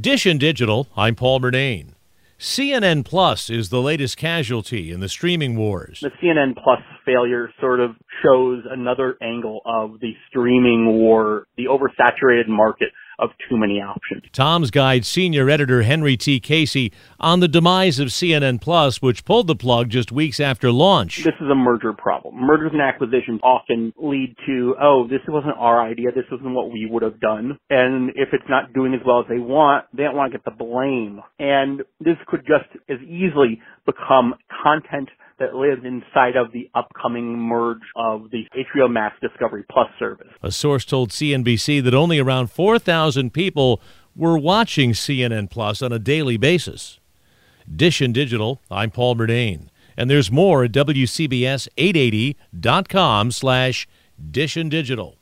Dish and Digital, I'm Paul Murnane. CNN Plus is the latest casualty in the streaming wars. The CNN Plus failure sort of shows another angle of the streaming war, the oversaturated market of too many options. Tom's Guide senior editor Henry T. Casey on the demise of CNN Plus, which pulled the plug just weeks after launch. This is a merger problem. Mergers and acquisitions often lead to, oh, this wasn't our idea, this wasn't what we would have done. And if it's not doing as well as they want, they don't want to get the blame. And this could just as easily become content that lives inside of the upcoming merge of the HBO Max Discovery Plus service. A source told CNBC that only around 4,000 people were watching CNN Plus on a daily basis. Dish and Digital, I'm Paul Murnane. And there's more at WCBS880.com slash Dish and Digital.